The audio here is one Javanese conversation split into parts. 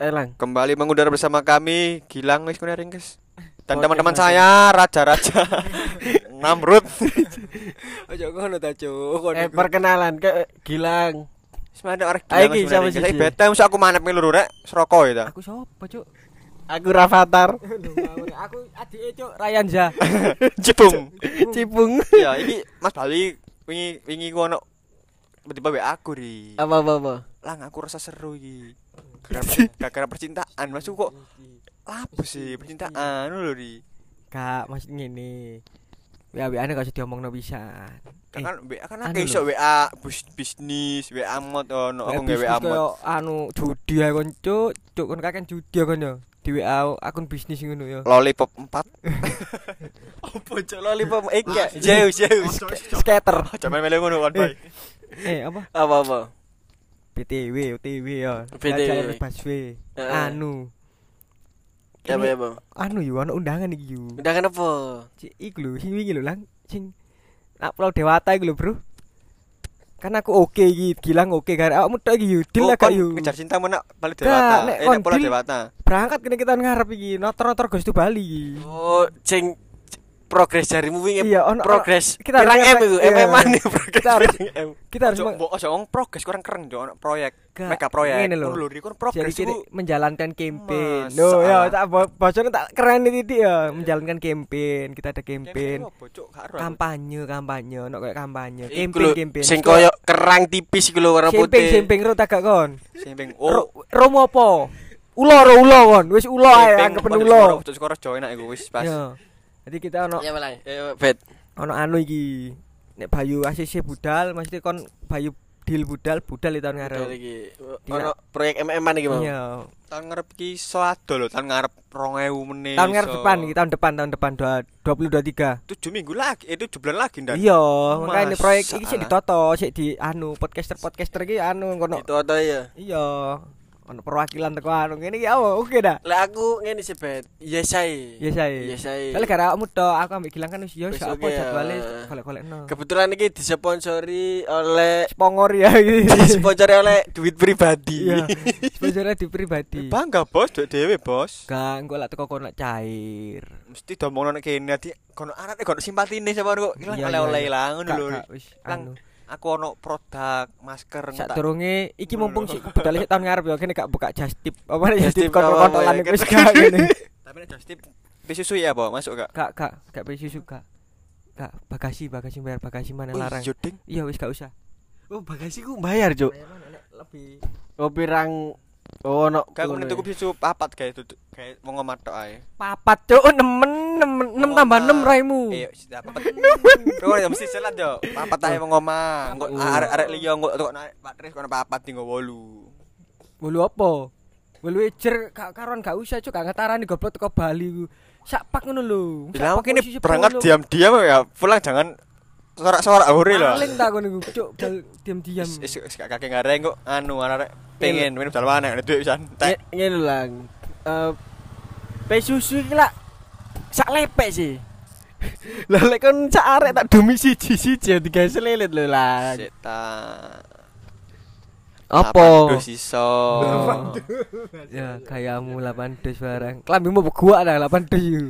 Eh lang. Kembali mengudara bersama kami Gilang wis kuwi ring, guys. Dan teman-teman saya raja-raja Namrud. Ojo ngono ta, Cuk. Eh perkenalan ke Gilang. Semangat orang Ayo, Gilang. Kuwi ring. siji? Saya bete mesti aku manep ngeluru rek seroko ya ta. Aku sapa, Cuk? Aku Rafathar. Aku adike, Cuk, Rayanza. Cipung. Cipung. Ya, iki Mas Bali wingi wingi ku ono tiba-tiba aku ri. Apa apa apa. Lang aku rasa seru iki. Gara- Gara-gara percintaan, masuk kok apa sih percintaan lho ri. Kak, maksud ngene. WA-WA-ne gak usah diomongno pisan. Kan kan WA kan anu akeh iso WA bus bisnis, WA mod ono aku nge WA mod. anu judi ae kon, Cuk. Cuk kon kakek judi kon yo. Di WA akun bisnis ngono yo. Lollipop 4. Apa cok lollipop iki? Jauh jauh. Skater. Coba melu ngono kan. Eh, apa? Apa apa. BTW, OTW yo. BTW. Jalur busway. Heeh. Anu. Ya apa ya, Bang? Anu yo ono undangan iki yo. Undangan apa? Cik, iku lho, sing wingi lho lang, sing nak Pulau Dewata iku lho, Bro. Kan aku oke iki, Gilang oke kan. Awakmu tok iki yo, deal Oh, lah kon yo. Kejar cintamu nak balik dewata. Eh nek dewata. Berangkat kene kita ngarep iki, notor-notor Gustu Bali iki. Oh, sing progres jarimu wingi. Iya, ono- progres. kita Pirang M iku, iya. MM nih progres. Kita harus- M. Kita harus mbok ojo ngomong progres kurang keren jo ono proyek. Mega proyek. ngene lho. Lho, kon jadi progres iku menjalankan campaign. Loh, ya tak bo- bocornya tak keren dia ya, menjalankan campaign. Kita ada campaign. Kampanye, kampanye, ono kayak kampanye. Iku Campaign, lho, campaign. Sing koyo kerang tipis iku lho warna campaign, putih. campaign ro tak kon. Ro, Oh, romo apa? Ulo ro ulo kon. Wis ulo ae anggap ulo. Cok skoro jo enak iku wis pas. Jadi kita ono Ya malah. Ya bet. ono anu iki. Nek Bayu ACC budal, maksudnya kon Bayu deal budal, budal itu tahun ngarep. iki. Dina. Ono proyek MM-an iki, Bang. Iya. Tahun ngarep ki iso ado lho, tahun ngarep 2000 menit. Tahun ngarep depan iki, tahun depan, tahun depan 2023. 7 minggu lagi, eh 7 bulan lagi ndan. Iya, makanya Masalah. proyek iki sik ditoto, sik di anu podcaster-podcaster iki anu kono. Itu ada ya. Iya. Ono perwakilan teko anu ngene iki apa? Oke dah. Lah aku ngene sih, Bet. Yes ae. Yes ae. Yes ae. Soalnya gara awakmu tok, aku ambek Gilang kan wis yo Wis sak apa oke, ya. jadwale golek-golekno. Kebetulan ini disponsori oleh Spongor ya iki. disponsori oleh duit pribadi. Iya. Sponsornya di pribadi. Bangga bos, duit dhewe bos. Gak, engko lak teko kono cair. Mesti domongno nek kene ati kono arek kono simpatine sama kok. Ilang oleh-oleh lah ngono lho. wis anu. Aku ono produk masker Sak durunge iki mumpung sik budal sik tahun ngarep ya kene gak buka just tip. Apa just tip kontrol-kontrolan ya, wis kan. gak ngene. Tapi nek just tip susu ya, Bo? Masuk gak? Gak, gak, gak susu gak. Gak, bagasi, bagasi bayar bagasi mana larang. iya, wis gak usah. Oh, bagasi ku bayar, Cuk. Lebih. Oh, pirang Oh, no. Gak aku tuku susu papat kayak itu kayak mau ngomat tok ae. Papat cuk nemen nemen 6 tambah 6 raimu. Iya, sudah papat. Kau ya mesti selat yo. Papat ae mau ngomah. Engko arek-arek liya engko tok naik baterai kono papat tinggo 8. Bolu apa? Bolu ejer gak karuan gak usah cuk gak ngetarani goblok teko Bali ku. Sak pak ngono lho. Ini posisi berangkat diam-diam ya, pulang jangan sorak-sorak hore lho. Paling tak ngono ku cuk diam-diam. Wis wis kakek gareng kok anu arek pengen minum dalam mana nek duit pisan. Ngene. Eh pe susu iki sak lepek sih. Lah lek kon sak arek tak dumi siji-siji tiga selilit lho lah. Setan. Apa? Siso. Ya kayamu 8 dus barang. Klambimu begua dah 8 dus iku.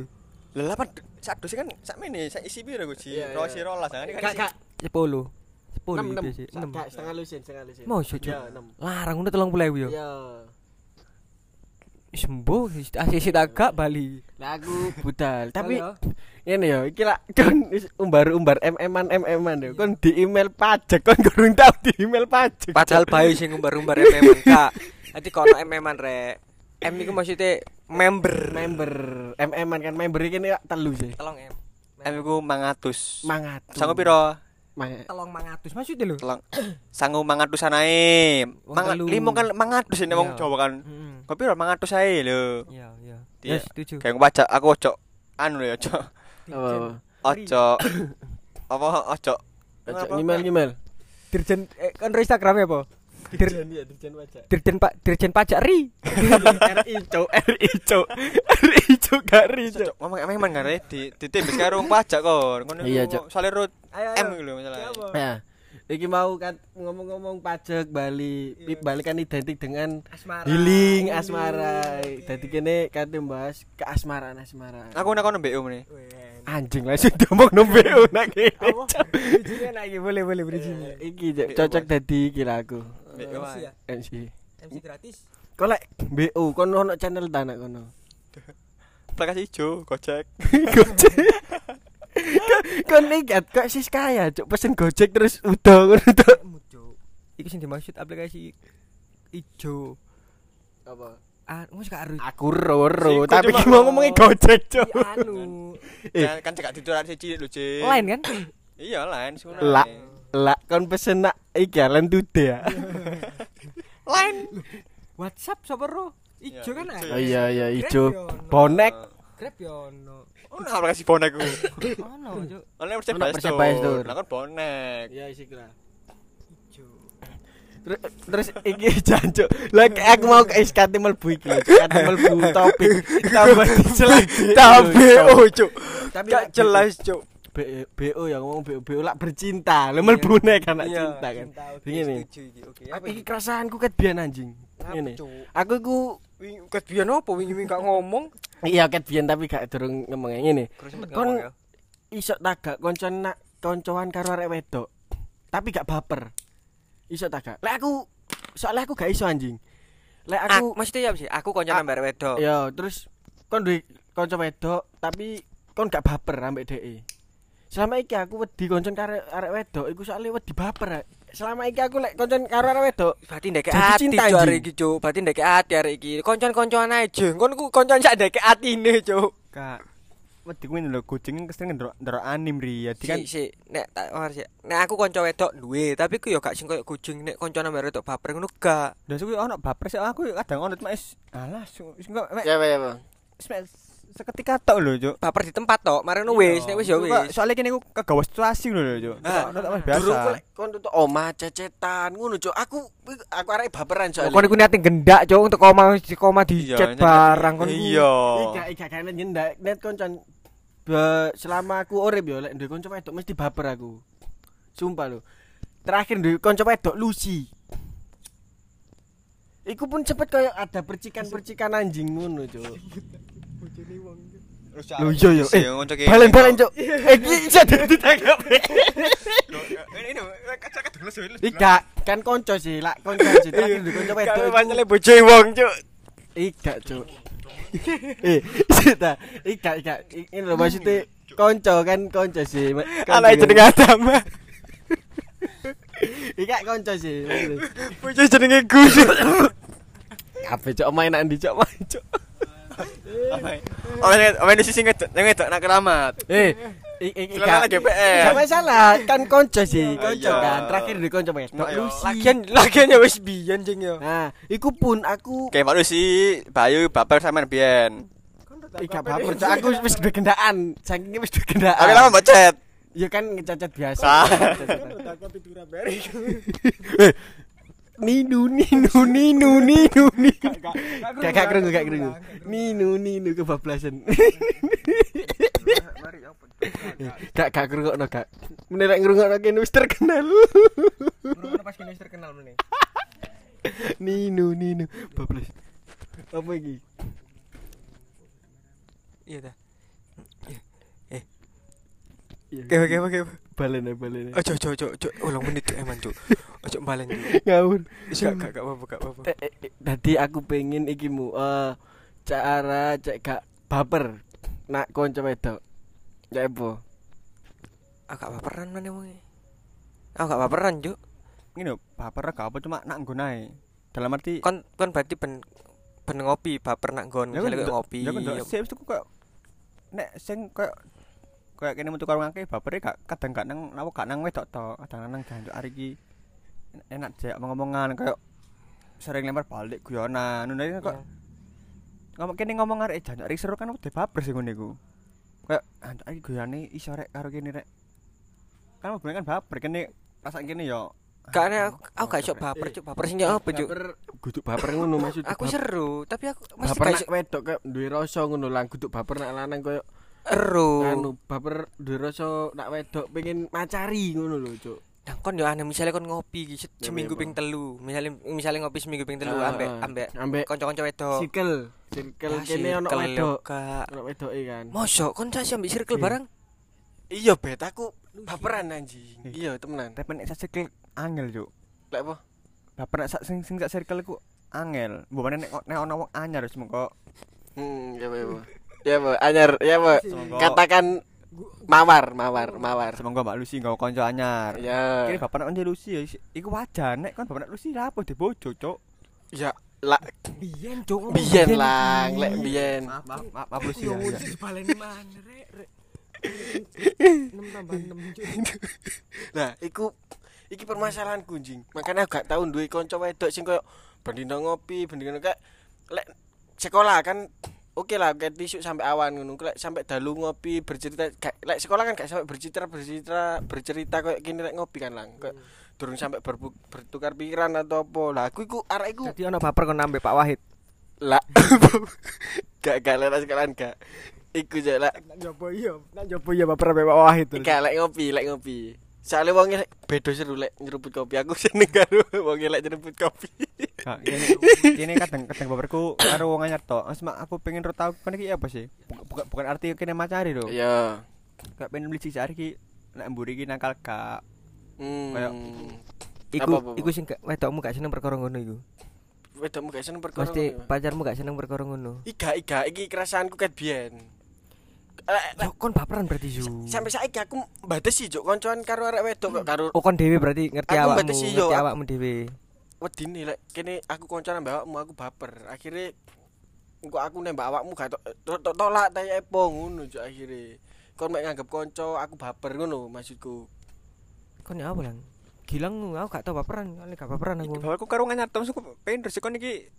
Lah sak dos kan sak mene sak isi piro Gus? Iya, iya. Rosi rolas kan ini kan Gak gak 10. 10 enam enam biasa. 6. Gak, setengah lusin setengah lusin. Mosok, Cuk? Ya, enam. Larang udah 30.000 yo. Iya. Sembuh asisi tagak Bali. Lah aku budal, tapi ngene ya, iki lak kon wis umbar-umbar MM-an MM-an yo. Kon di email pajak kon gurung tau di email pajak. Padahal bayu sing ngumbar-ngumbar MM kak. Nanti kono MM-an rek. M iku maksudnya member. member MM-an kan member iki nek telu sih. Telong M. Em iku 500. Mangat. Sanggup piro? Mang- Telong 500 maksudnya lho. Telung. Sanggup 500 anae. Telu. limo kan 500 ini wong Iya. Jawa kan. Heeh. Kok piro 500 ae lho. Iya, iya. Iya. Ya setuju. Kayak pajak aku ojo anu ya ojo. Apa? Ojo. Apa ojo? Email email. Dirjen eh kan Instagramnya apa? Dir, iya, dirjen pajak. dirjen Pak Dirjen Pajak Ri. RI cok, RI cok. RI cok gak RI cok. Ngomong emang emang kan di di tim karo wong pajak kon. Ngono Iya, Cok. Soale root M lho masalah. Ya. Iki mau kan ngomong-ngomong pajak Bali, Iya. Bali kan identik dengan Asmara. healing asmara. Dadi kene kate bahas keasmaraan asmara. Aku nak kono BO meneh. anjing langsung diomong nombe nak Apa? Bridging lagi boleh boleh bridging. Iki Cok, cocok dadi kira aku. BO MC ya? MC. MC gratis. Kok lek BO kon ono channel ta nak kono. Aplikasi ijo, Gojek. Gojek. Kon lihat kok sis kaya cuk pesen Gojek terus udah ngono tok. Muncul. Iku sing dimaksud aplikasi ijo. Apa? Ah, wis gak aru. Aku roro, Siku tapi cuma ki mau ngomongin Gojek cuk. Anu. Eh. Kan kan cekak dituran siji lho, Cik. Lain kan? Iya, lain sing ngono. Lah, lah kon pesen nak iki lan tude ya. Lain. WhatsApp sapa ro? Ijo Ya, kan. Oh iya iya ijo. Bonek. Grab yo ono. Oh, nah, aplikasi bonek ku. Ono, Cuk. Ono Persebaya Store. Lah kan bonek. Iya isi kira. Ijo. Terus, terus iki jancuk. Lah kayak aku mau ke iskate mlebu iki. Kate mlebu topik. Tambah jelas. BO, Cuk. Tapi Gak jelas, Cuk. BO ya ngomong BO BO lak bercinta. Lah mlebu nek kan Iya, cinta kan. cinta, Begini. setuju iki, kerasaanku ket biyen anjing. Ngene. Aku iku ket biyen opo wingi-wingi gak ngomong? iya ket biyen tapi gak durung ngomong ngene. Kon-. Iso tagak koncoan nak koncoan karo arek wedok. Tapi gak baper. Iso tagak. Lek aku soalnya aku gak iso anjing. Lek Aku aku maksudnya ya sih, aku konco Ah, nambah wedok. Ya, terus kon duwe kanca wedok tapi kon gak baper ambek dhek. Selama iki aku wedi koncon karo arek wedok iku soalnya wedi baper. Selama iki aku lek koncon karo arek wedok Berarti ndek ati cuk arek iki cuk. Berarti ndek ati arek iki. Koncon-koncoan ae jeng. Kon ku koncon sak ndek atine cuk. Kak. Wedi kuwi lho kucing keseringan ndelok ndelok anim ri. Jadi kan Si, si, nek tak war sih. Nek aku konco wedok duwe, tapi ku yo gak sing koyo kucing nek konco nambah wedok baper ngono gak. Lah suku ono baper sih aku kadang ono cuma is alah wis enggak mek apa? wis mek seketika tok lho, Cuk. Baper di tempat tok, mari ngono wis, nek wis Kok- wis. Soalnya kene aku kegawa situasi lho, Cuk. Ah, Durung biasa. ku lek kon tutuk omah cecetan ngono cuk. Aku aku arek baperan soalnya. Kon iku niate gendak cuk untuk koma koma di Iya, chat nyendak. barang kon. Iya. Ika ika kene nyendak net koncon Be- selama aku urip yo lek duwe kanca wedok mesti baper aku. Sumpah lho. Terakhir duwe kanca wedok Lucy. Iku pun cepet kayak ada percikan-percikan anjing ngono, Cuk. Lho iya yo. Eh, balen-balen, Cuk. Eh, iki iso ditangkap. Ini kaca kedeles yo. Ika kan kanca sih, lak kanca sih. Terakhir duwe kanca wedok. Kau iku- pancele bojo wong, Cuk. Ika, Cuk. eh, sita. Ika, ika. Ini lho maksudnya kanca kan kanca sih. Kanca Anak kan. jenenge Adam. Ika kanca sih. maksudnya. Bojo jenenge Gus. Kabeh cok main nang ndi cok main cok. Oh, main di sisi ngedok, nang ngedok nak keramat. Eh, i- i- Silakan ika. lagi GPR. Gak masalah, kan kanca sih, Oh, kanca iya. kan. Terakhir di kanca wedok Ayo. Lucy. Lagian lagian ya wis biyen jeng yo. Nah, iku pun aku Kayak malu sih, Bayu baper sama Bian. Ika baper cok. Aku wis duwe gendaan. Saking wis duwe gendaan. Oke lama mbok chat. Ya kan ngecacat biasa. Ah. Eh, Ninu ninu ninu ninu ninu. Gak gak kerungu gak kerungu. Ninu ninu kebablasan. Gak gak kerungokno gak. Menelak ngrungokno kene wis terkenal. Pas kene terkenal meneh. Ninu ninu bablas. Apa iki? Iya ta. Iya. Oke oke oke. Balen ya balen. Ojo ojo ojo ojo ulang menit Cuk, emang cuk. Ojo balen cuk. Ngawur. Wis gak gak gak apa-apa gak apa-apa. Eh, eh, eh, Tadi aku pengen iki mu eh cara cek gak baper nak kanca wedok. Ya apa? Aku gak baperan mana wong. Aku gak baperan cuk. Ini lho, baper gak apa cuma nak nggonae. Dalam arti Kon kon berarti ben ben ngopi baper nak nggon ngopi. Ya kan wis tuku koyo nek sing koyo koyo kene metu karo ngake bapere gak kadang gak nang apa gak nang wedok to, kadang nang jancuk hari iki enak jek ngomong-ngomongan koyo sering lempar balik guyonan. Ngono iki kok ngomong kene ngomong arek jancuk arek seru kan udah baper sih ngene iku. Koyo jancuk iki guyone iso rek karo kene rek. Kan hubungan kan baper kene pasak kene yo Gak aneh, aku, aku gak iso baper cuk. Baper sing ya apa cuk? Baper kudu baper ngono maksud. Aku seru, tapi aku mesti baper gak nak wedok kayak duwe rasa ngono lah kudu baper nak lanang koyo ero. anu baper rasa nak wedok pengen macari ngono lho, Cuk. Nah, kon yo aneh misale kon ngopi iki seminggu ping telu. Misale misale ngopi seminggu ping telu Ah, ambek ah. ambek ambek kanca-kanca wedok. circle circle Lah, kene ono wedok ono wedoke kan Mosok kon sasi ambek circle Iya. bareng? iya bet aku baperan anjing iya temenan Tapi nek sak circle angel, Cuk. lek apa Baper nek sak sing sing sak circle iku angel. Mbok nek nek ono wong anyar wis mengko hmm ya apa ya apa anyar ya Semongko. katakan mawar mawar mawar Semoga Mbak Lucy nggawa kanca anyar. ya Kene bapak nek Lucy ya iku wajar nek kon bapak nek Lucy apa dibojo, Cuk. ya lah Biyen, Cuk. biyen lang lek biyen Maaf, maaf, maaf, maaf Lucy ya. ya. baleni mana rek rek. 6 tambah 6 Cuk. Nah, iku iki permasalahan kunjing. Makanya aku gak tau duwe kanca wedok sing koyo bendina ngopi, bendina kayak lek sekolah kan oke lah kayak tisu sampai awan ngono. Lek sampai dalu ngopi bercerita gak, lek sekolah kan gak sampai bercerita bercerita bercerita koyo gini lek ngopi kan lang. Kayak durung sampai berbu- bertukar pikiran atau apa. Lah aku iku arek iku Dadi ono baper kon ambek Pak Wahid. lah gak gak lek sekolahan gak. Iku jek lek Nak jopo iya, nak jopo iya baper Pak Wahid. Gak lek ngopi, lek ngopi. Soalnya wongnya beda seru lek nyeruput kopi. Aku seneng karo wongnya lek nyeruput kopi. Kak, kene kene kadang kadang baperku karo wong anyar tok. Mas mak aku pengen ro tau kon iki apa sih? Bukan bukan, arti kene macari lho. Iya. Gak pengen beli sari iki nek mburi iki nakal gak. Hmm. Kayak- Iku Apa, apa, apa? iku sing wedokmu gak seneng perkara ngono iku. Wedokmu gak seneng perkara. Pasti ngono. pacarmu gak seneng perkara ngono. Iga iga iki kerasaanku ket biyen. Yo kon baperan berarti Zu. Sampai saiki aku mbatesi juk koncoan karo arek wedok kok karo Oh kon dhewe berarti ngerti Aku awakmu, yo. ngerti awakmu dhewe. Wedine lek kene aku koncoan ambek awakmu aku baper. Akhire engko aku nembak awakmu gak tolak ta epo ngono juk akhire. Kon mek nganggep kanca aku baper ngono maksudku. Kon ya apa lang? Gilang aku gak tau baperan, kali gak baperan aku. Baperku karo wong anyar tok aku pengen terus kon iki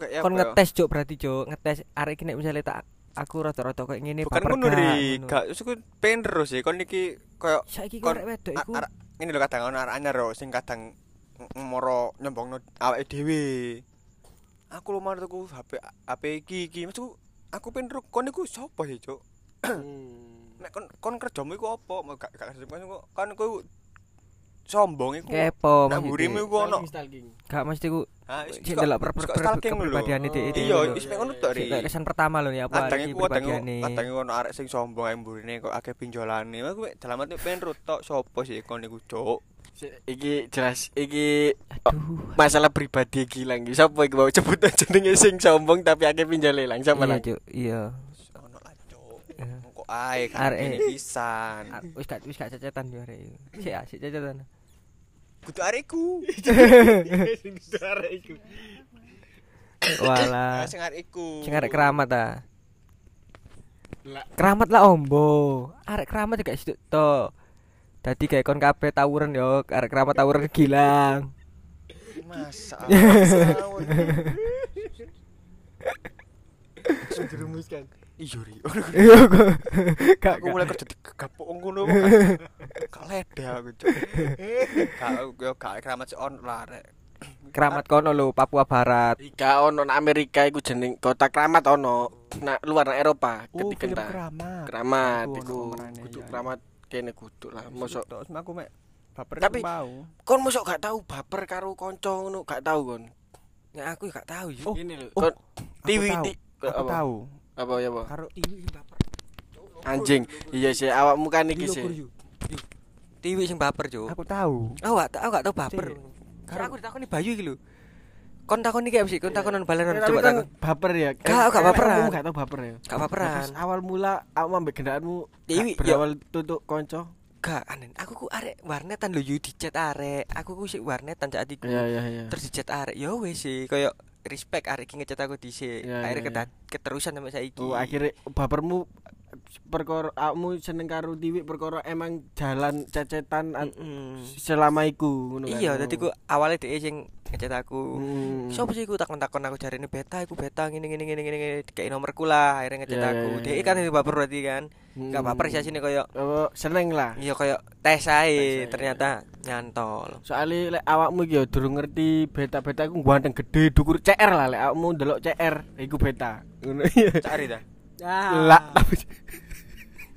Kayak Kon ya? ngetes cuk berarti cuk, ngetes arek iki nek misale tak aku rata-rata koyo ngene Bukan baper ngono ri, ngono. gak terus aku pengen terus sih kon iki koyo Saiki kon- kok wedok iku arek- ini lho kadang ono arek anyar sing kadang ng- moro nyombongno awake dhewe. Aku lu mar tuku HP HP iki iki maksudku aku pengen ro kon iku sapa sih, Cuk? Hmm. Nek kon kon kerjamu iku apa? Gak gak kerja kon kon iku sombong iku. kepo maksudnya. mburimu iku ono. Gak mesti ku Ha, wis sing delok per wis per kok per stalking lho. kepribadiane dhek iki. Iya, wis mek ngono tok kayak kesan pertama lho ya apa iki kepribadiane. kadang iku ono arek sing sombong ae mburine kok akeh pinjolane. Aku mek dalam ati pengen ro tok sapa sih kon iku, Cuk? Iki jelas iki Aduh. masalah pribadi iki. Sapa iki mau sebut jenenge sing sombong tapi akeh pinjole lang. Sapa Iya, lang? Cuk. Iya. Ono lah, Cuk. Kok ae kan pisan. Ah, Wis gak wis gak cecetan yo arek iku. Sik ah, sik cecetan. Kudu arekku. Sing arek iku. Walah. Ah, sing arek iku. Sing arek keramat ta. Lah. Keramat lah ombo. Arek keramat juga situ to. Dadi kayak kon kabeh tawuran yo, arek keramat tawuran gilang. Masa. Sing dirumuskan. Iya ri. Iya Aku mulai kerja di gapuk ngono. Gak lede aku, Cuk. Gak yo gak keramat si on lah rek. keramat kono lho Papua Barat. Ika ono nang Amerika iku jeneng kota Kramat ono. Nah, luar nang Eropa Oh, ketika keramat. Ono iku kudu iya. Kene kudu lah. Mosok sama aku mek baper Tapi- mau. kon mosok gak tahu baper karo kanca ngono, gak tahu kon. Ya aku gak tahu yo. Oh, Ini lho. oh, Kon Aku tiwi tahu. ti Aku apa? tahu. Apa ya, apa? Karo Tiwi sing baper. Anjing. Iya sih awakmu kan iki sih. Tiwi sing baper, Cuk. aku tahu. Aku gak aku gak tau baper. Karena aku ditakoni Bayu iki lho. Kon takoni iki sih? Kon takonan balenan Tapi coba kan takon. baper ya. Gak, gak baperan. Gak tahu baper ya. Gak baperan. Pas awal mula awakmu ambek gak berawal tutuk kanca. Gak aneh. Aku ku arek warnetan lho yu dicet arek. Aku ku sik warnetan saat iku. Iya iya iya. Terus dicet arek. Ya wis sih koyo respect arek iki ngecet aku dhisik. Iya, Akhirnya iya, keterusan sampai saiki. Oh, akhirnya bapermu perkara awakmu seneng karo Tiwi perkara emang jalan cecetan an- Mm-mm. selama iku ngono kan. Iya, dadi ku awalnya dhek sing ngecet aku. Hmm. Sopo sih ku takon-takon aku jarine beta iku beta ngene ngene ngene ngene dikei nomorku lah akhirnya ngecet Iya, aku. iya, Dhek iya. kan yang baper berarti kan. Gak Hmm. baper sih sini koyo Apa seneng lah. iya koyo tes ae ternyata nyantol. Soale lek awakmu iki ya durung ngerti beta-beta iku ganteng gede dukur CR lah lek awakmu ndelok CR iku beta. Ngono iya. Cari dah. Lah, tapi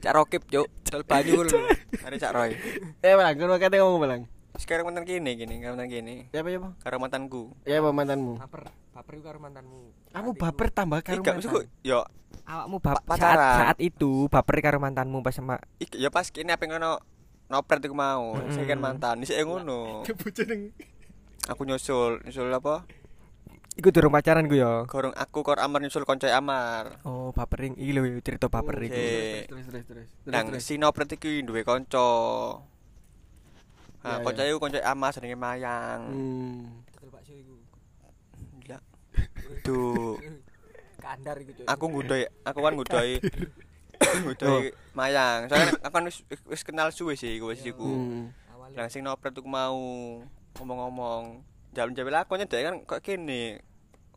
Cak rokip, Cuk. Dol banyu lho. Hari Cak Roy. Eh, Bang, kono kate ngomong, Bang. Sekarang mantan gini gini, sekarang mantan gini. Ya apa ya, Bang? Karo mantanku. Ya apa mantanmu? Baper, baper iku karo mantanmu. Kamu baper tambah karo mantan. yo Awakmu bap Pa- saat, saat itu baper karo mantanmu pas sama iki ya pas kene apa ngono nopret iku mau. Saya kan mantan, sik ngono. Kebujeneng. Aku nyusul, nyusul apa? Iku durung pacaran ku ya. Gorong aku kor Amar nyusul konco Amar. Oh, bapering iki lho cerita baper iku. Oke. Terus terus terus. Nang si nopret iki duwe konco. Ya, Nah, ya. konco iku konco Amar jenenge Mayang. Hmm. Tekel bakso iku. Gila. Duh. Kandar iku, Cuk. aku ngudoi aku kan ngudoi ngudoi mayang soalnya aku kan wis, wis kenal suwe sih iku wis iku Hmm. Lah sing nopret iku mau ngomong-ngomong jalan-jalan lakonnya dhek kan kok kene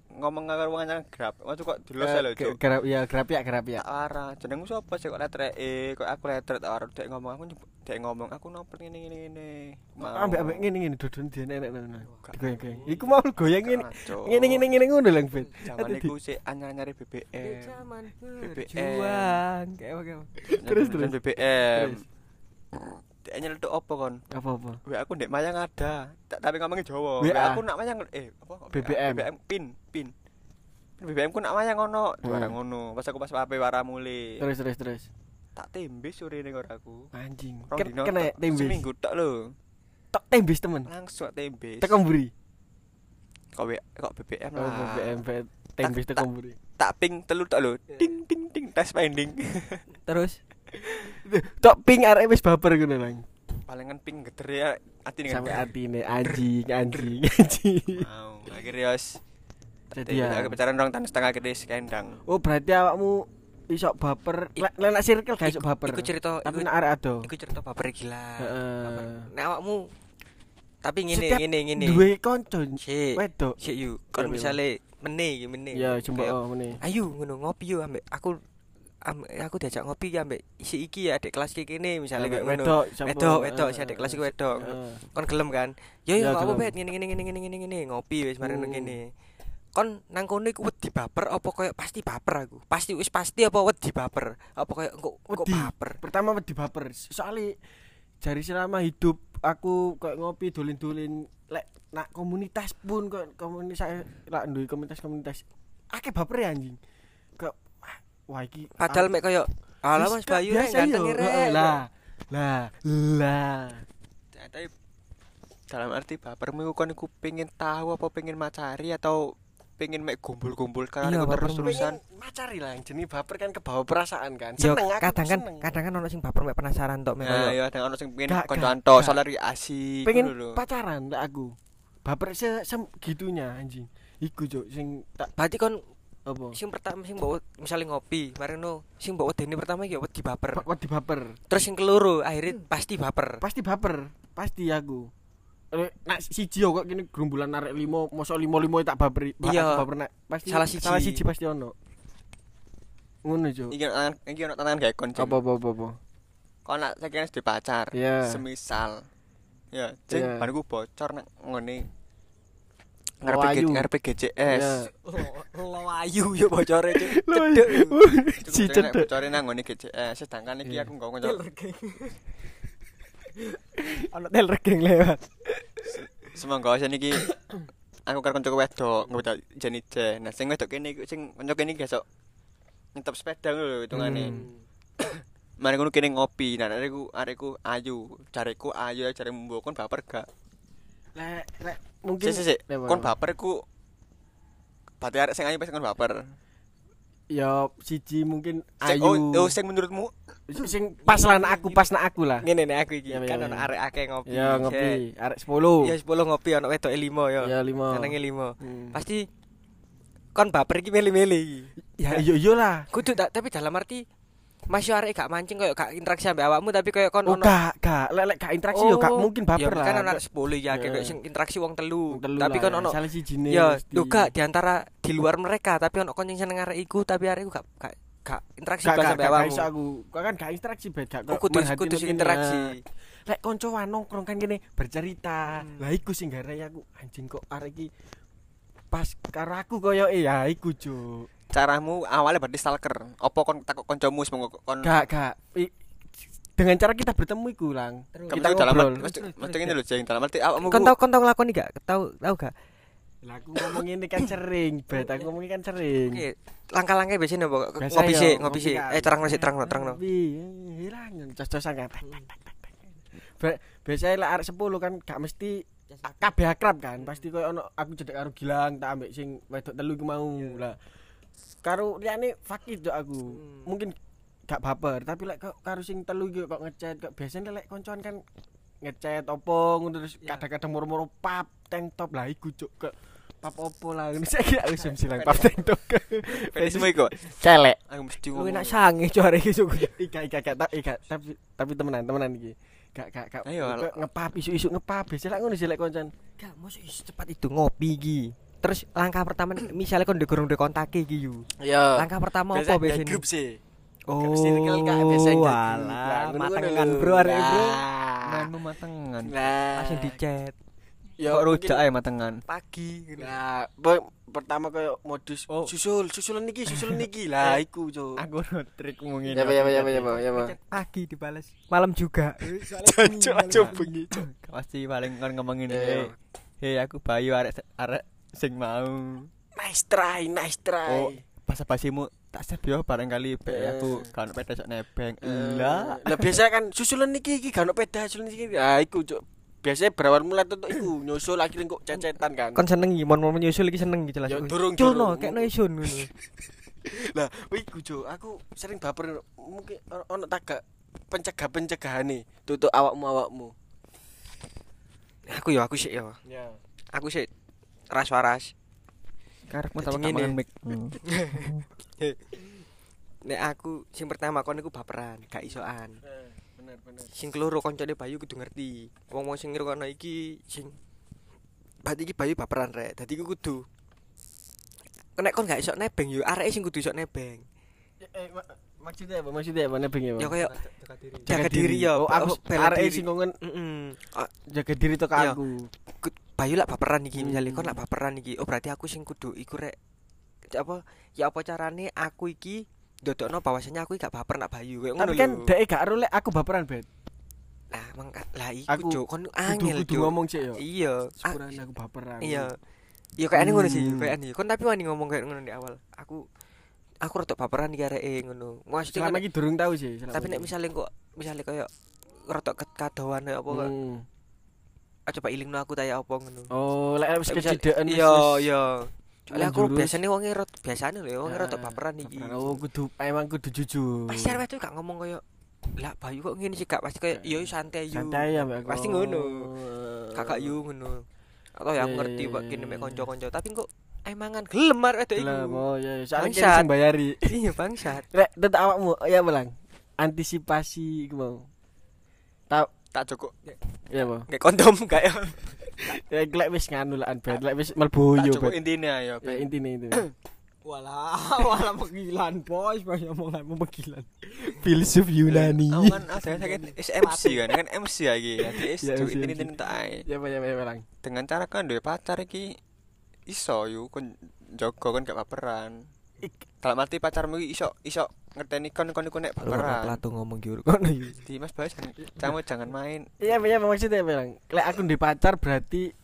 ngomong karo wong anyar grab waktu kok dilos Eh, lho ge- cuk Gerap ya, gerap ya, gerap ya. arah jenengmu sapa sih kok letreke kok aku letret tak arah dhek ngomong aku dhek ngomong aku nopret ngene ngene ngene Ambek ambek ngene ngene dodon dia enek enek. Digoyang-goyang. Iku mau goyang ngene. Ngene ngene ngene ngono lang, Bet. Zaman iku sik anyar-anyare BBM zaman BBM. berjuang. Kayak apa kayak. Terus, terus. BBM Dhek nyeletuk apa kon Apa-apa? WA aku ndek Mayang ada, Ta- tapi ngomongnya Jawa. WA. WA aku nak Mayang eh apa? BBM. BBM pin, pin. BBM ku nak Mayang ngono, Hmm. barang ngono. Pas aku pas ape wara mule. Terus terus terus. Tak tembes sore ning ora aku. Anjing. Kena tembes. Seminggu tok lho. Tok tembes temen. Langsung tak tembes. Tekan mburi. Kok WA kok BBM Oh, lah. BBM tembes Tak- tekan mburi. Tak ping telu tok lho. Ding ding ding tes pending. Terus Tok ping arek wis baper ngono lang. Palingan ping geter ya ati ning Sampai atine anjing anjing anjing. Mau, akhirnya yos. Jadi ya. pacaran rong tahun setengah gede skendang. Oh berarti awakmu iso baper. Lek circle gak iso baper. Iku cerita Tapi nak arek ado. iku cerita baper gila. Heeh. Nek awakmu tapi ngene ngene ngene. Duwe kanca wedok. Sik yu. Kon misale mene iki mene. Ya coba oh. Ayo ngono ngopi yo ambek aku aku diajak ngopi ya ambek si iki ya adik kelas iki kene misale kayak ngono. wedok? Wedok, wedok, si adik kelas iku eh, wedok. Kon gelem kan? Ya apa gelem. bet ngene ngene ngene ngene ngene ngene ngopi wis mari Hmm. ngene. Kon nang kono iku wedi baper apa koyo pasti baper aku. Pasti wis pasti apa wedi baper. Apa koyo kok kok baper. Pertama wedi baper. Soalnya jari selama hidup aku kayak ngopi dolin-dolin lek nak komunitas pun kok komunitas duwe komunitas-komunitas akeh baper ya anjing. Wah, iki Padahal mek koyo Alah Mas Bayu nek ganteng yo. rek. Heeh, Lah. Lah, lah. tapi dalam arti bapermu iku kon iku pengen tahu apa pengen macari atau pengen mek kumpul-kumpul kan Iya, iku baper terus-terusan Pengen macari lah jenenge baper kan kebawa perasaan kan. Yo Seneng aku kadang kan seneng. kadang kan ono sing baper mek penasaran tok mek nah ya ada ono sing pengen koncoan gak, tok salary asik pengen lho. pacaran lek aku. Baper se sem- gitunya anjing. Iku cuk sing tak Berarti kon apa? sing pertama sing bawa misalnya ngopi, mari no sing bawa wedine pertama iki wedi baper. Ba- Wedi baper. Terus sing keloro akhirnya pasti baper. Pasti baper. Pasti aku. Lek nak siji yo kok kene gerumbulan arek limo, mosok limo-limo tak baperi. ba- Iya. Baper nak pasti Salah siji. Salah siji pasti ono. Ngono cuk. iki ono iki ono tantangan gawe kon Cing. Apa apa apa. apa. kon nak saiki wis di pacar Iya. semisal ya cing Iya. banku bocor nak ngene ngarepe ayu. G- ngarepe GCS Iya. Lo ayu yo bocore cuk. Cedek. Si cedek bocorin nang ngene GCS sedangkan iki aku nggo kanca Ono tel regeng lewat. Semangga sen iki aku karo kanca wedok ngwedok jeni je. Nah sing wedok kene iku sing kanca kene iki besok nyetop sepeda lho hitungane. Hmm. Mari ngono kene ngopi. Nah areku areku ayu, jareku ayu jare mbok kon baper gak? Lek lek mungkin sik. Lek, Kon baper iku Berarti arek sing ayu pasti kon baper. Ya siji mungkin ayu. Oh, oh sing menurutmu sing pas lah nak aku, pas nak aku lah. Ngene nek aku iki Ya, kan ya, ono ya. arek akeh ngopi. Ya ngopi, arek 10. Ya 10 ngopi ono wedoke 5 yo. Ya 5. Senenge 5. Hmm. Pasti kon baper iki mele-mele iki. Ya iya iya lah. Kudu tak tapi dalam arti Mas yo arek gak mancing koyo gak interaksi ambek awakmu tapi koyo kon Oh ono gak, gak, lek gak interaksi yo gak Oh, mungkin baper lah. Kan arek 10 ya kayak Ya. sing interaksi wong telu. Telu Tapi kan ono salah siji ne. Mesti. lho gak di antara di luar mereka tapi ono kon sing seneng arek iku tapi arek iku gak gak gak interaksi gak gak sampe gak awakmu. iso aku. Kan gak interaksi bet gak Oh, kudu kudu interaksi. Lek koncoan nongkrong kan kene bercerita. Hmm. Lah iku sing garai aku anjing kok arek iki pas karo aku koyo eh ya iku cuk. Caramu awalnya berarti stalker. Apa kon takut kancamu wis monggo kon Gak, gak. I- dengan cara kita bertemu iku, Lang. Terus. Kita dalam ngobrol. mesti mesti ngene lho, Jeng. Dalam arti awakmu Kon tau kon tau nglakoni gak? Tau tau gak? Lah aku ngomong ini kan sering, Bet. Aku ngomong ini kan sering. Oke, langkah-langkah biasanya? Biasa Ngopi sih, ngopi sih. Eh terang sih, terang terang. Ngopi, eh, hilang tak. Ba- Biasanya lah arek 10 kan gak mesti kabeh akrab kan. Pasti koyo ono aku jedek karo Gilang tak ambek sing wedok telu iku mau. Lah karo liyane fakir dok aku. Mungkin gak baper, tapi lek kok karo sing telu iki kok ngechat kok biasanya lek koncoan kan ngechat opo ngono terus Ya. kadang-kadang moro-moro pap tank top lah iku cuk ke pap opo lah ngono saya kira aku silang pap tank top Fetismu iku. celek Aku mesti ngomong. enak sange cok arek iso. Ika ika ika ta- ika tapi tapi temenan temenan iki. Gak gak gak. Ayo, ngepap isu-isu ngepap biasa lek ngono sih lek koncan. Gak, mosok iso cepat itu ngopi iki. Terus langkah pertama misalnya kon ndek kontake iki yo. Ya. Langkah pertama apa biasanya? grup sih. Oh, walah, Lah, ngono-ngono matengan bro arek bro. Lah. Manmu matengan. Lah. Langsung di chat Ya mungkin- rujak ae matengan. pagi gitu. Nah, pertama koyo modus Oh. susul, susulan niki, susulan niki. Lah iku, Cuk. Aku no trik ngomongin. Ya ya ya ya ya ya. Pagi dibales. Malam juga. Bengi, Cuk. Pasti paling kon ngomongin Ya, hei. ya. Hei aku Bayu arek arek sing mau. Nice try, nice try. Oh, pas basimu tak save yo barangkali be Eh. aku kan peda sok nebeng. Eh, Lah. Lah biasa kan susulan niki iki gak ono peda susulan niki. Ah iku cuk. Biasanya berawal mulai tuh iku nyusul akhirnya kok cecetan kan. Kon seneng iki, mon mon nyusul iki seneng iki jelas. Ya, Wih, durung, durung. kayak no isun ngono. Lah iku cuk, aku sering baper mungkin ono- ono tak gak pencegah-pencegahane tutuk awakmu-awakmu. Aku yo, aku sih yo. Ya. Aku sih ras-waras. Karepmu Jadi tak ngene. mangan mic. Nek aku sing pertama kon iku baperan, gak isoan. Bener bener. Sing keloro koncone Bayu kudu ngerti. Wong-wong sing ngrungokno iki sing Berarti iki Bayu baperan rek. Dadi iku kudu Nek kon gak iso nebeng yo areke sing kudu iso nebeng. Eh ma- maksudnya apa? Maksudnya apa nebeng ya? Ya Bang? kaya jaga diri ya. Oh, aku bela arek diri. sing. Ah, jaga diri to aku. Bayu lak baperan iki, Hmm. misalnya kon lak baperan iki. Oh berarti aku sing kudu iku rek. Apa ya apa carane aku iki ndodokno bahwasanya aku gak baper nak Bayu kayak ngono Tapi kan lho. dhek gak ero lek aku baperan, Bet. Lah mangka lah iku Aku Cuk, kon angel Cuk. ngomong sih yo. Iya. Ah, Sepurane aku baperan. Iya. Iya kayaknya ngono sih, Hmm. kayaknya. Kon tapi wani ngomong kayak ngono di awal. Aku aku rada baperan iki areke ngono. Maksudnya Selama kan- iki durung tahu sih. tapi nek misalnya kok misalnya koyo rada kadoan apa kok. Ah, coba ilingno aku ta ya apa ngono. Oh, lek wis Iya, wis- iya. Soalnya aku biasanya wonge rot biasane lho wonge rada Ah, baperan iki. Oh, kudu emang kudu jujur. Pasti arep tuh gak ngomong koyo lah Bayu kok ngene sih Kak pasti kayak yo santai yo. santai ya mbak Pasti ngono. Kakak yo ngono. Atau ya aku Iya, ngerti iya, Pak iya, kene mek iya. kanca-kanca tapi kok emangan gelem arek wedok iku. Oh iya, iya. soalnya kene sing bayari. Iya bangsat. Rek, tetep awakmu ya belang. Antisipasi iku mau. Tau Tak cukup. ya mau. Kayak kondom gak ya. Ya lek wis nganu lah bet, lek wis mlebu Tak yo cukup intinya ya. Ya intine intine. Walah, walah panggilan bos, banyak omongan panggilan. Filsuf Yunani. Aku kan ada saya kan is MC kan, kan MC lagi. Ya, cukup MC. intinya tak. Ya apa ya apa ya. Dengan cara kan duwe pacar iki iso yo kon jogo kan gak baperan. Dalam arti pacarmu iso iso ngerteni kon kon iku nek baperan. Plato ngomong gitu kono yo. Di Mas Bayu jangan kamu jangan main. Iya apa ya apa maksudnya belang. Lek aku ndek pacar berarti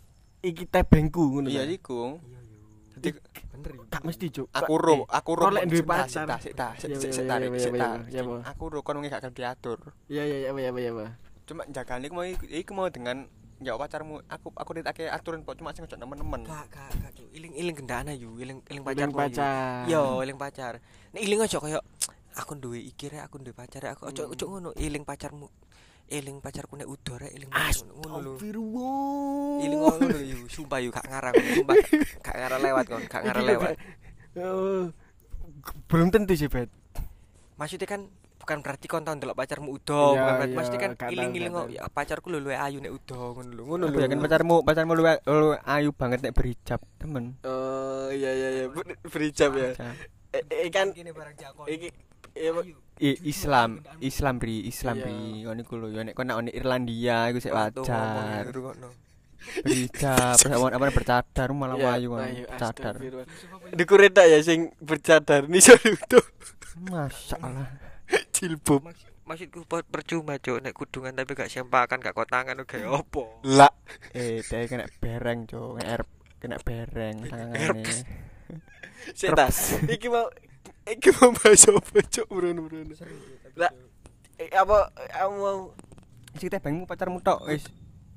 iki tebengku ngono. Iya iku. Jadi Bener yo. Gak mesti cuk. aku ro, aku ro. Lek duwe tak, pacar. sik, tak, sik, Iya, sik, iya, sik, iya, tarik, iya, sik, iya, tarik. iya, iya. Aku ro kon gak akan diatur. Iya iya iya apa ya apa ya apa. Cuma jagane iku mau iku mau dengan ya pacarmu aku aku ditake aturan kok cuma sing ojo nemen-nemen. Gak gak gak Cuk. iling-iling gendaan ayu, iling iling pacar. Pacar pacar. Yo, iling pacar. Nek iling aja koyo aku duwe iki rek, aku duwe pacar aku ojo ojo ngono, iling pacarmu. Iling pacarku nek udo rek, iling ngono lho. Astagfirullah. Iling ngono lho yo, sumpah yo gak ngarang, sumpah gak ngarang lewat kon, gak ngarang lewat. Oh, belum tentu sih bet. Maksudnya kan bukan berarti kon tau ndelok pacarmu udo, Iya, bukan berarti maksudnya kan iling-iling kok ya pacarku lho luwe ayu nek udo ngono lho. Ngono lho. yakin pacarmu pacarmu lu lu ayu banget nek berhijab, temen. Oh iya iya iya Ber- berijab ya. Eh, eh, kan iki iya, Pak. I, Islam, Islam ri, Islam Iya. ri. Ngono iku lho, ya nek kon nak ono Irlandia iku sik wajar. berhijab terus awan awan bercadar malah Ya, wayu kan ayo, cadar astagfirullah. Dukur tak ya sing bercadar ni utuh masalah jilbab. Maksud- maksudku per- percuma cuk. Nek kudungan tapi gak sempakan gak kotangan oke opo Lah, eh dia kena bereng cok kena air kena bereng tangane sik ta. Iki mau iki mau bahas apa cuk? Urun-urun. Lah, eh, apa kamu mau sing tebengmu pacarmu tok wis.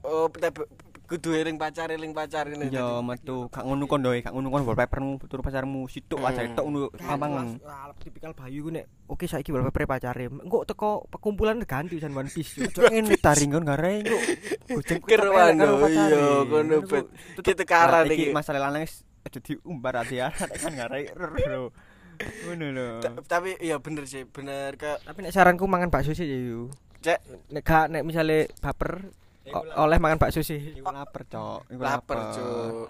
Oh tapi kudu eling pacar eling pacar ngene. yo metu. Gak ngono kon doe gak ngono kon wallpapermu turu pacarmu. Situk Hmm. aja tok ngono pampangan Lah, tipikal Bayu ku nek oke saiki wallpaper pacare. Engko teko perkumpulan ganti san One Piece cok ngene taringon gare yo gojeng Keruan lho, iya, kono bet. Kita karan iki masalah lanang wis aja diumbar ati ya. Kan gare lho. Ngono lho. Ta- Tapi iya bener sih, bener ke tapi nek saranku mangan bakso sih ya yu cek. Nek gak nek misale baper oleh mangan bakso sih iku lapar cok iku lapar cuk.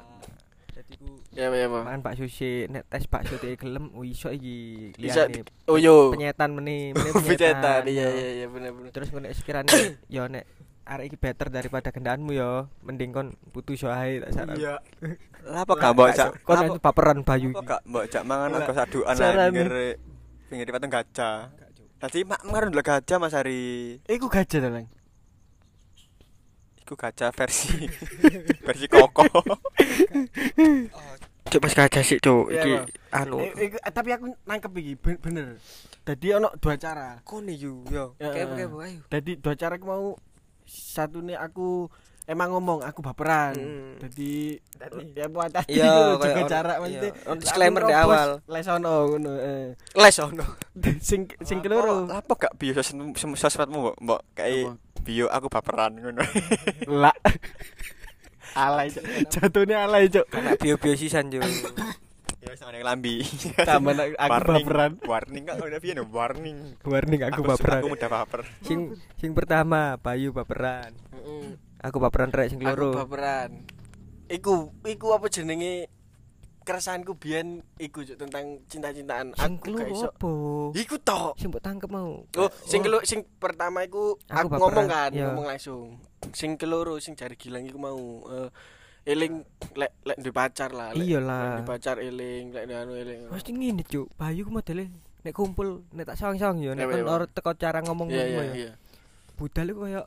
jadi ku Ya ya, Pak. mangan bakso sih nek tes bakso teh gelem oh iso iki liyane Oh yo. penyetan meni meni Pencetan, iya yo. iya iya bener bener. terus nek sekiranya yo nek arek iki better daripada kendaanmu yo mending kon putus wae tak saran Iya. Lah apa gak mbok cak? kon itu baperan Bayu iki gak mbok cak mangan agak sadukan lah pinggir pinggir patung gajah. Tadi mak dulu gajah Mas Ari. Iku gajah ta, Lang. Iku gajah versi versi koko. cuk pas gajah sih cuk iki anu tapi aku nangkep iki ben- bener. Dadi ono dua cara. kone yu yo Ya, kayak eh. kayak ayo Dadi dua cara aku mau satu nih aku emang ngomong aku baperan. Hmm. Jadi ya buat tadi itu juga cara. On disclaimer di awal. Les ono ngono. eh. les ono Sing sing keloro. Lah apa gak bio sos- sosmedmu mbok mbok kayak? Bio aku baperan ngono. Lah. alay Cuk. jatuhnya alay cok anak bio-bio sisan cuk Ya wis nang lambi. tambah nak- aku Warning. baperan Warning kan udah piye no warning. warning aku Aku baperan Aku mudah baper. sing sing pertama Bayu baperan aku baperan rek sing aku loro baperan iku iku apa jenenge keresahanku biyen iku Cuk, tentang cinta-cintaan aku gak loro iso iku tok sing mbok tangkep mau Oh, sing kelo sing pertama iku Aku aku, ngomong kan, iya. ngomong langsung. Sing keloro sing jari gilang iku mau eh, eling lek lek duwe pacar lah. Iya lah. duwe pacar eling, lek anu eling. Mesti ngene cuk Bayu ku modele nek kumpul nek tak sawang-sawang yo nek kon ora teko cara ngomong ngono iya yo iya. budal iku koyo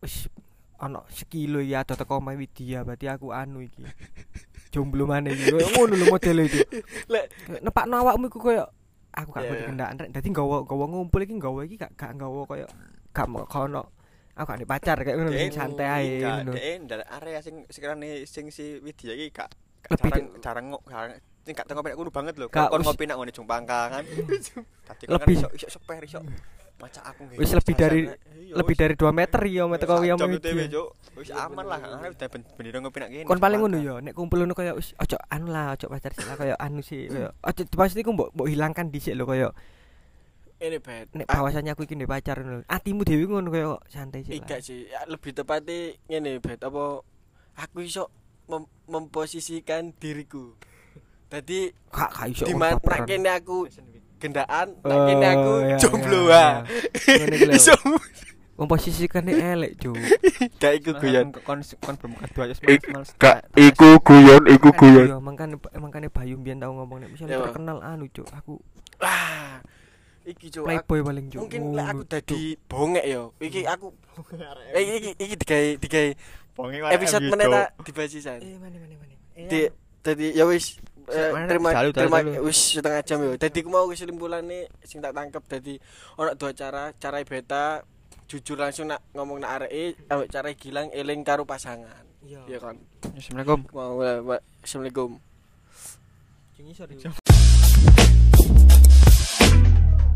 wis ana sekilo ya ada teko omahe Widya berarti aku anu iki jomblo maneh iki ngono lho modele itu Lek nepakno awakmu iku koyo aku gak iya. kendaan rek dadi nggawa nggawa ngumpul iki nggawa iki gak gak nggawa koyo gak kono aku gak pacar kayak ngono santai ae ngono Dek ndak area sing sekirane sing si Widya iki gak jarang jarang ngok sing gak teko nek banget lho. Kon wis- ngopi nak ngene Jungpangka kan. Dadi kan iso iso seper iso. Maca aku nggih. Wis lebih dari- lebih dari 2 meter yo met teko Sak yang jam Widya. dhewe, Cuk. Wis aman lah, karena udah ben bener ngopi nak kene. kon paling ngono yo nek kumpul ngono koyo wis ojo anu lah ojo pacar lah koyo anu sih ojo pasti ku mbok mbok hilangkan dhisik lho koyo ini bad. nek Ah, bahwasannya aku iki ndek pacar ngono atimu dhewe ngono koyo santai sih Iga lah sih, ya, lebih tepatnya ngene bad apa aku iso mem- memposisikan diriku. Tadi gak gak iso di mana kene aku gendaan, nak Oh, kene aku iya, jomblo iya, wae. iya. Ngene iki lho. Iso Memposisikan elek, Cuk. gak iku guyon. Kon kon bermuka dua Ik- males. Gak iku guyon, iku guyon. Iya, mangkane mangkane Bayu mbiyen tau ngomong nek misalnya Iya. terkenal anu, Cuk. Aku Ah, iki cuk. aku- playboy paling, Cuk. Mungkin lek aku dadi bongek yo. Iki aku eh iki iki digawe digawe Bonge episode meneh tak dibahas sisan. Eh, mana mana mana. Di dadi ya wis eh, terima Salut, terima wis setengah jam yo. Dadi ku mau kesimpulane sing tak tangkep dadi ono dua cara, cara beta jujur langsung nak ngomong nak areke ambek cara gilang eling karo pasangan. Iya. Kan. Assalamualaikum. Mau Assalamualaikum. Sing isor iki.